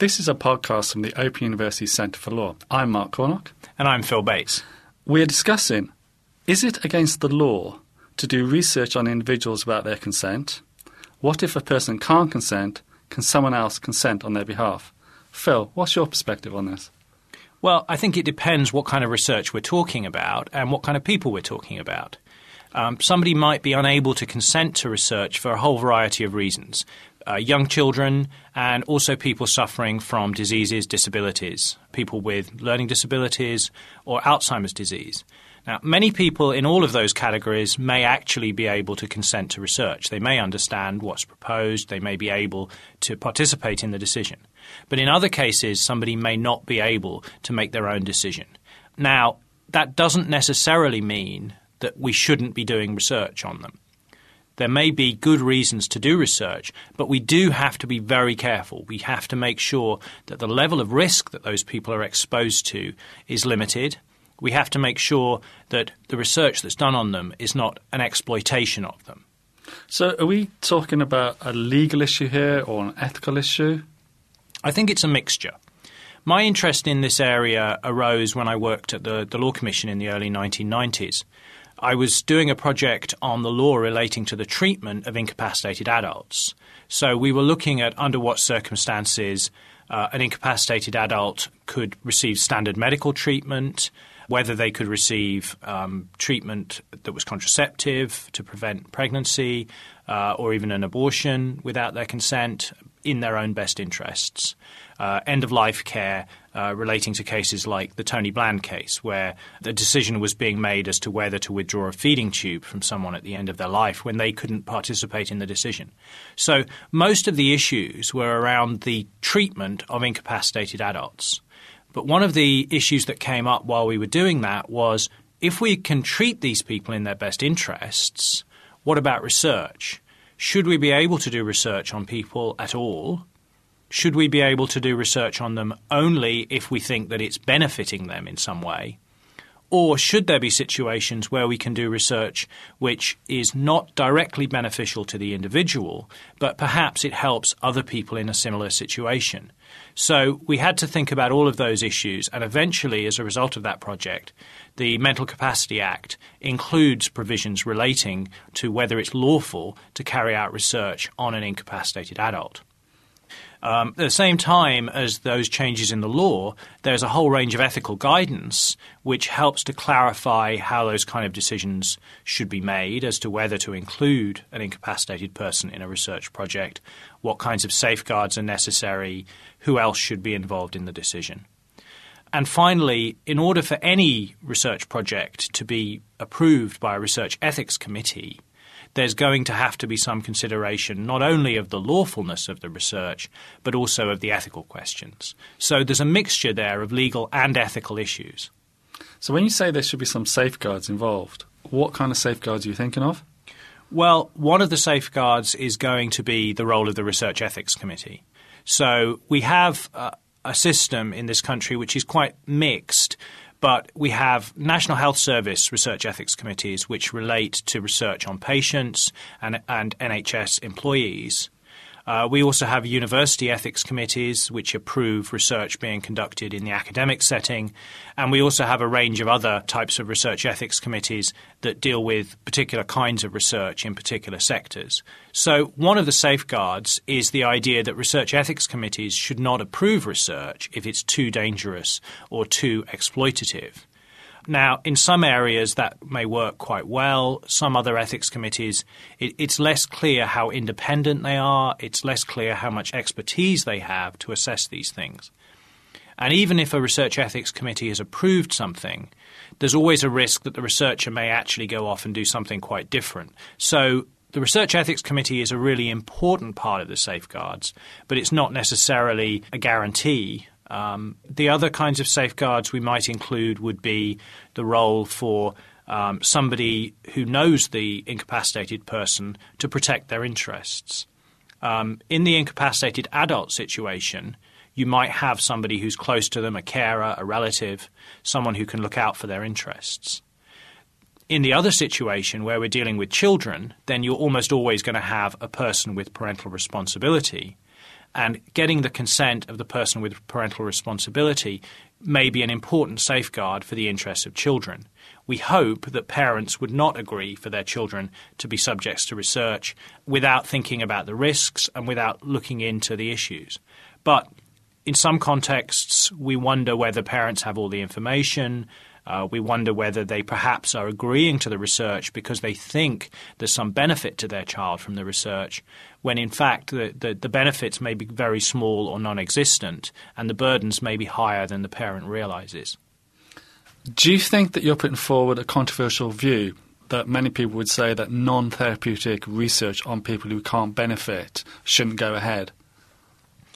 This is a podcast from the Open University Centre for Law. I'm Mark Cornock. And I'm Phil Bates. We are discussing is it against the law to do research on individuals about their consent? What if a person can't consent? Can someone else consent on their behalf? Phil, what's your perspective on this? Well, I think it depends what kind of research we're talking about and what kind of people we're talking about. Um, somebody might be unable to consent to research for a whole variety of reasons. Uh, young children and also people suffering from diseases, disabilities, people with learning disabilities or Alzheimer's disease. Now, many people in all of those categories may actually be able to consent to research. They may understand what's proposed, they may be able to participate in the decision. But in other cases, somebody may not be able to make their own decision. Now, that doesn't necessarily mean that we shouldn't be doing research on them. There may be good reasons to do research, but we do have to be very careful. We have to make sure that the level of risk that those people are exposed to is limited. We have to make sure that the research that's done on them is not an exploitation of them. So, are we talking about a legal issue here or an ethical issue? I think it's a mixture. My interest in this area arose when I worked at the, the Law Commission in the early 1990s. I was doing a project on the law relating to the treatment of incapacitated adults. So we were looking at under what circumstances uh, an incapacitated adult could receive standard medical treatment, whether they could receive um, treatment that was contraceptive to prevent pregnancy, uh, or even an abortion without their consent in their own best interests. Uh, end of life care uh, relating to cases like the Tony Bland case, where the decision was being made as to whether to withdraw a feeding tube from someone at the end of their life when they couldn't participate in the decision. So most of the issues were around the treatment of incapacitated adults. But one of the issues that came up while we were doing that was if we can treat these people in their best interests, what about research? Should we be able to do research on people at all? Should we be able to do research on them only if we think that it's benefiting them in some way? Or should there be situations where we can do research which is not directly beneficial to the individual, but perhaps it helps other people in a similar situation? So we had to think about all of those issues, and eventually, as a result of that project, the Mental Capacity Act includes provisions relating to whether it's lawful to carry out research on an incapacitated adult. Um, at the same time as those changes in the law, there's a whole range of ethical guidance which helps to clarify how those kind of decisions should be made as to whether to include an incapacitated person in a research project, what kinds of safeguards are necessary, who else should be involved in the decision. And finally, in order for any research project to be approved by a research ethics committee, there's going to have to be some consideration not only of the lawfulness of the research, but also of the ethical questions. So there's a mixture there of legal and ethical issues. So when you say there should be some safeguards involved, what kind of safeguards are you thinking of? Well, one of the safeguards is going to be the role of the Research Ethics Committee. So we have uh, a system in this country which is quite mixed but we have National Health Service research ethics committees which relate to research on patients and, and NHS employees. Uh, we also have university ethics committees which approve research being conducted in the academic setting. And we also have a range of other types of research ethics committees that deal with particular kinds of research in particular sectors. So, one of the safeguards is the idea that research ethics committees should not approve research if it's too dangerous or too exploitative. Now, in some areas that may work quite well. Some other ethics committees, it, it's less clear how independent they are. It's less clear how much expertise they have to assess these things. And even if a research ethics committee has approved something, there's always a risk that the researcher may actually go off and do something quite different. So the Research Ethics Committee is a really important part of the safeguards, but it's not necessarily a guarantee um, the other kinds of safeguards we might include would be the role for um, somebody who knows the incapacitated person to protect their interests. Um, in the incapacitated adult situation, you might have somebody who's close to them, a carer, a relative, someone who can look out for their interests. In the other situation where we're dealing with children, then you're almost always going to have a person with parental responsibility And getting the consent of the person with parental responsibility may be an important safeguard for the interests of children. We hope that parents would not agree for their children to be subjects to research without thinking about the risks and without looking into the issues. But in some contexts, we wonder whether parents have all the information. Uh, we wonder whether they perhaps are agreeing to the research because they think there's some benefit to their child from the research, when in fact the, the, the benefits may be very small or non existent, and the burdens may be higher than the parent realizes. Do you think that you're putting forward a controversial view that many people would say that non therapeutic research on people who can't benefit shouldn't go ahead?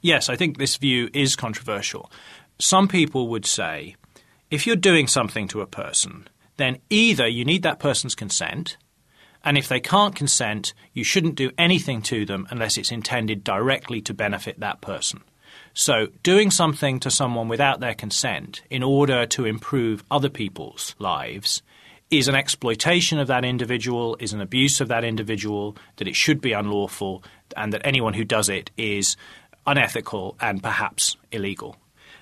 Yes, I think this view is controversial. Some people would say if you're doing something to a person, then either you need that person's consent, and if they can't consent, you shouldn't do anything to them unless it's intended directly to benefit that person. So, doing something to someone without their consent in order to improve other people's lives is an exploitation of that individual, is an abuse of that individual, that it should be unlawful, and that anyone who does it is unethical and perhaps illegal.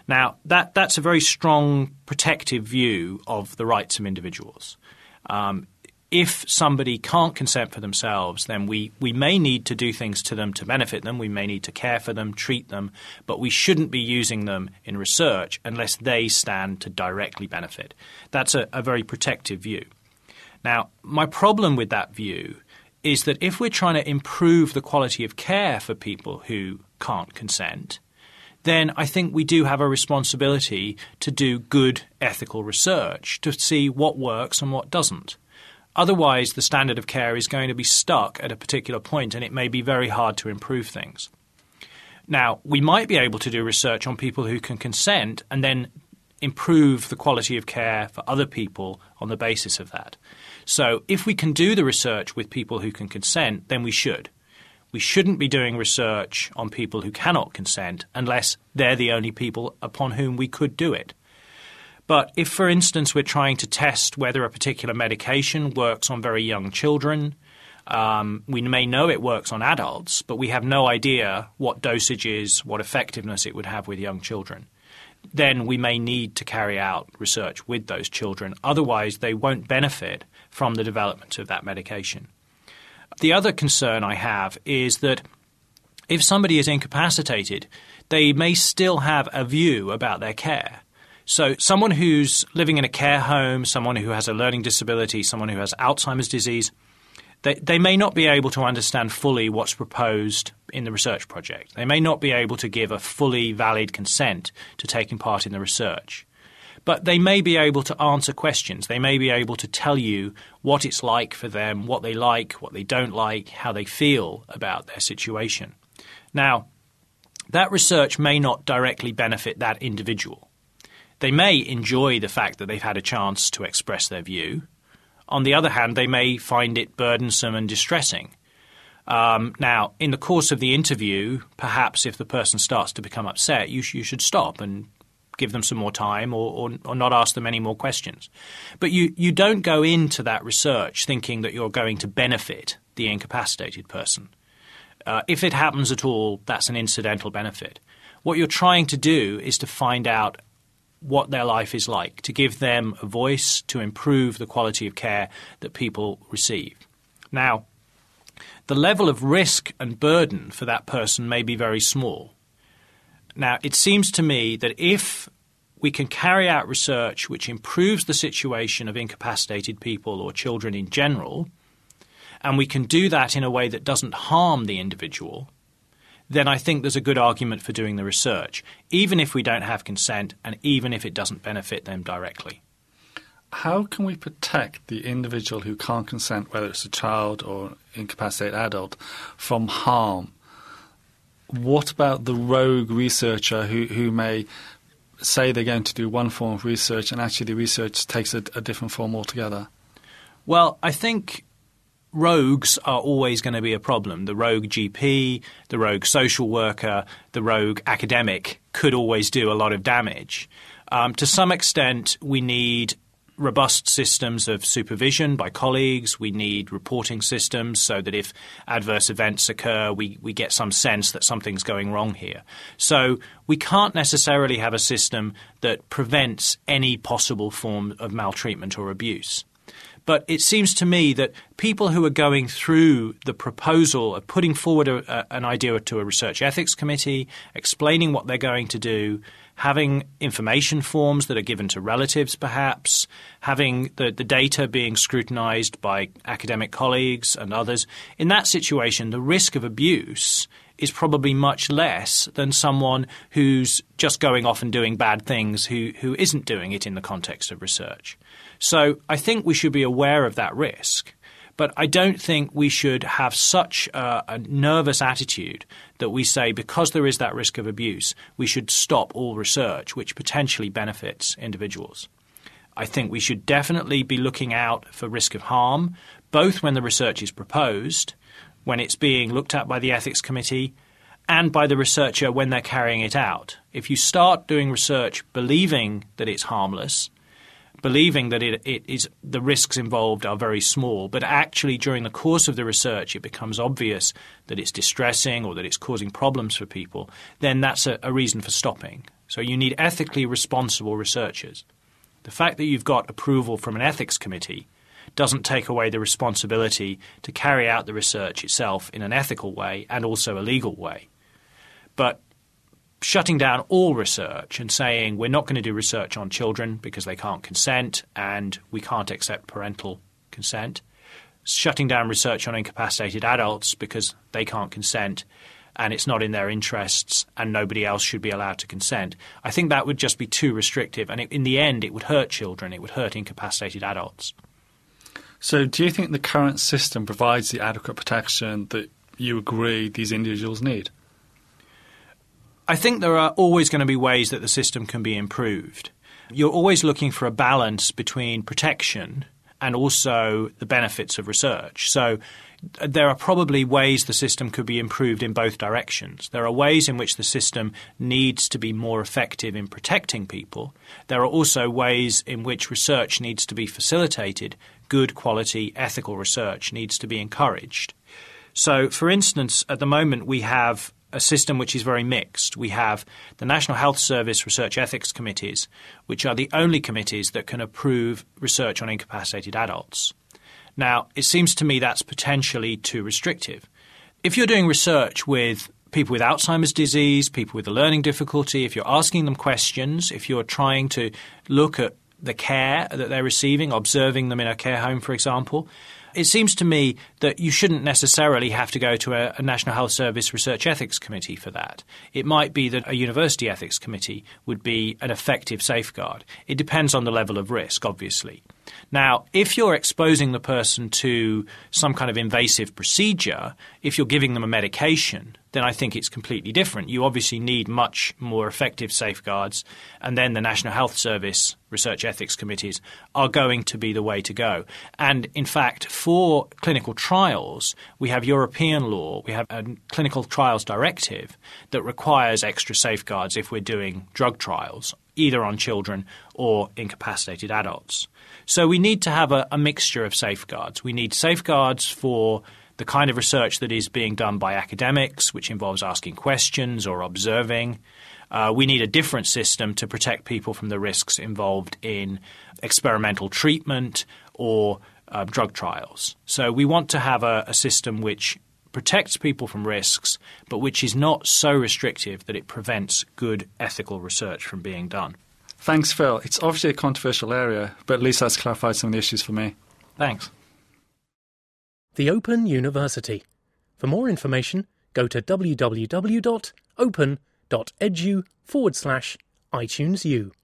Now, that, that's a very strong protective view of the rights of individuals. Um, if somebody can't consent for themselves, then we, we may need to do things to them to benefit them. We may need to care for them, treat them, but we shouldn't be using them in research unless they stand to directly benefit. That's a, a very protective view. Now, my problem with that view is that if we're trying to improve the quality of care for people who can't consent, then I think we do have a responsibility to do good ethical research to see what works and what doesn't. Otherwise, the standard of care is going to be stuck at a particular point and it may be very hard to improve things. Now, we might be able to do research on people who can consent and then improve the quality of care for other people on the basis of that. So, if we can do the research with people who can consent, then we should we shouldn't be doing research on people who cannot consent unless they're the only people upon whom we could do it. But if, for instance, we're trying to test whether a particular medication works on very young children, um, we may know it works on adults, but we have no idea what dosages, what effectiveness it would have with young children. Then we may need to carry out research with those children. Otherwise, they won't benefit from the development of that medication. The other concern I have is that if somebody is incapacitated, they may still have a view about their care. So, someone who's living in a care home, someone who has a learning disability, someone who has Alzheimer's disease, they, they may not be able to understand fully what's proposed in the research project. They may not be able to give a fully valid consent to taking part in the research. But they may be able to answer questions. They may be able to tell you what it's like for them, what they like, what they don't like, how they feel about their situation. Now, that research may not directly benefit that individual. They may enjoy the fact that they've had a chance to express their view. On the other hand, they may find it burdensome and distressing. Um, now, in the course of the interview, perhaps if the person starts to become upset, you, sh- you should stop and give them some more time or, or, or, not ask them any more questions. But you, you don't go into that research thinking that you're going to benefit the incapacitated person. Uh, if it happens at all, that's an incidental benefit. What you're trying to do is to find out what their life is like, to give them a voice, to improve the quality of care that people receive. Now, the level of risk and burden for that person may be very small. Now, it seems to me that if we can carry out research which improves the situation of incapacitated people or children in general, and we can do that in a way that doesn't harm the individual, then I think there's a good argument for doing the research, even if we don't have consent and even if it doesn't benefit them directly. How can we protect the individual who can't consent, whether it's a child or incapacitated adult, from harm what about the rogue researcher who, who may say they're going to do one form of research and actually the research takes a, a different form altogether? Well, I think rogues are always going to be a problem. The rogue GP, the rogue social worker, the rogue academic could always do a lot of damage. Um, to some extent, we need robust systems of supervision by colleagues. We need reporting systems so that if adverse events occur, we, we get some sense that something's going wrong here. So we can't necessarily have a system that prevents any possible form of maltreatment or abuse. But it seems to me that people who are going through the proposal of putting forward a, a, an idea to a research ethics committee, explaining what they're going to do, having information forms that are given to relatives, perhaps, having the, the data being scrutinized by academic colleagues and others, in that situation, the risk of abuse is probably much less than someone who's just going off and doing bad things who, who isn't doing it in the context of research. So I think we should be aware of that risk. But I don't think we should have such a, a, nervous attitude that we say because there is that risk of abuse, we should stop all research which potentially benefits individuals. I think we should definitely be looking out for risk of harm, both when the research is proposed, when it's being looked at by the ethics committee, and by the researcher when they're carrying it out. If you start doing research believing that it's harmless, believing that it, it is the risks involved are very small, but actually during the course of the research it becomes obvious that it's distressing or that it's causing problems for people, then that's a, a reason for stopping. So you need ethically responsible researchers. The fact that you've got approval from an ethics committee doesn't take away the responsibility to carry out the research itself in an ethical way and also a legal way. But shutting down all research and saying we're not going to do research on children because they can't consent and we can't accept parental consent, shutting down research on incapacitated adults because they can't consent and it's not in their interests and nobody else should be allowed to consent. I think that would just be too restrictive and it, in the end it would hurt children, it would hurt incapacitated adults. So, do you think the current system provides the adequate protection that you agree these individuals need? I think there are always going to be ways that the system can be improved. You're always looking for a balance between protection and also the benefits of research. So there are probably ways the system could be improved in both directions. There are ways in which the system needs to be more effective in protecting people. There are also ways in which research needs to be facilitated. Good quality ethical research needs to be encouraged. So, for instance, at the moment we have a system which is very mixed. We have the National Health Service Research Ethics Committees, which are the only committees that can approve research on incapacitated adults. Now, it seems to me that's potentially too restrictive. If you're doing research with people with Alzheimer's disease, people with a learning difficulty, if you're asking them questions, if you're trying to look at the care that they're receiving, observing them in a care home, for example, it seems to me that you shouldn't necessarily have to go to a, a, National Health Service Research Ethics Committee for that. It might be that a University Ethics Committee would be an effective safeguard. It depends on the level of risk, obviously. Now, if you're exposing the person to some kind of invasive procedure, if you're giving them a medication, then I think it's completely different. You obviously need much more effective safeguards, and then the National Health Service research ethics committees are going to be the way to go. And in fact, for clinical trials, we have European law, we have a clinical trials directive that requires extra safeguards if we're doing drug trials, either on children or incapacitated adults. So we need to have a, a mixture of safeguards. We need safeguards for the kind of research that is being done by academics, which involves asking questions or observing. Uh, we need a different system to protect people from the risks involved in experimental treatment or uh, drug trials. So we want to have a, a system which protects people from risks, but which is not so restrictive that it prevents good ethical research from being done. Thanks, Phil. It's obviously a controversial area, but at least that's clarified some of the issues for me. Thanks. The Open University. For more information, go to www.open.edu forward slash iTunes.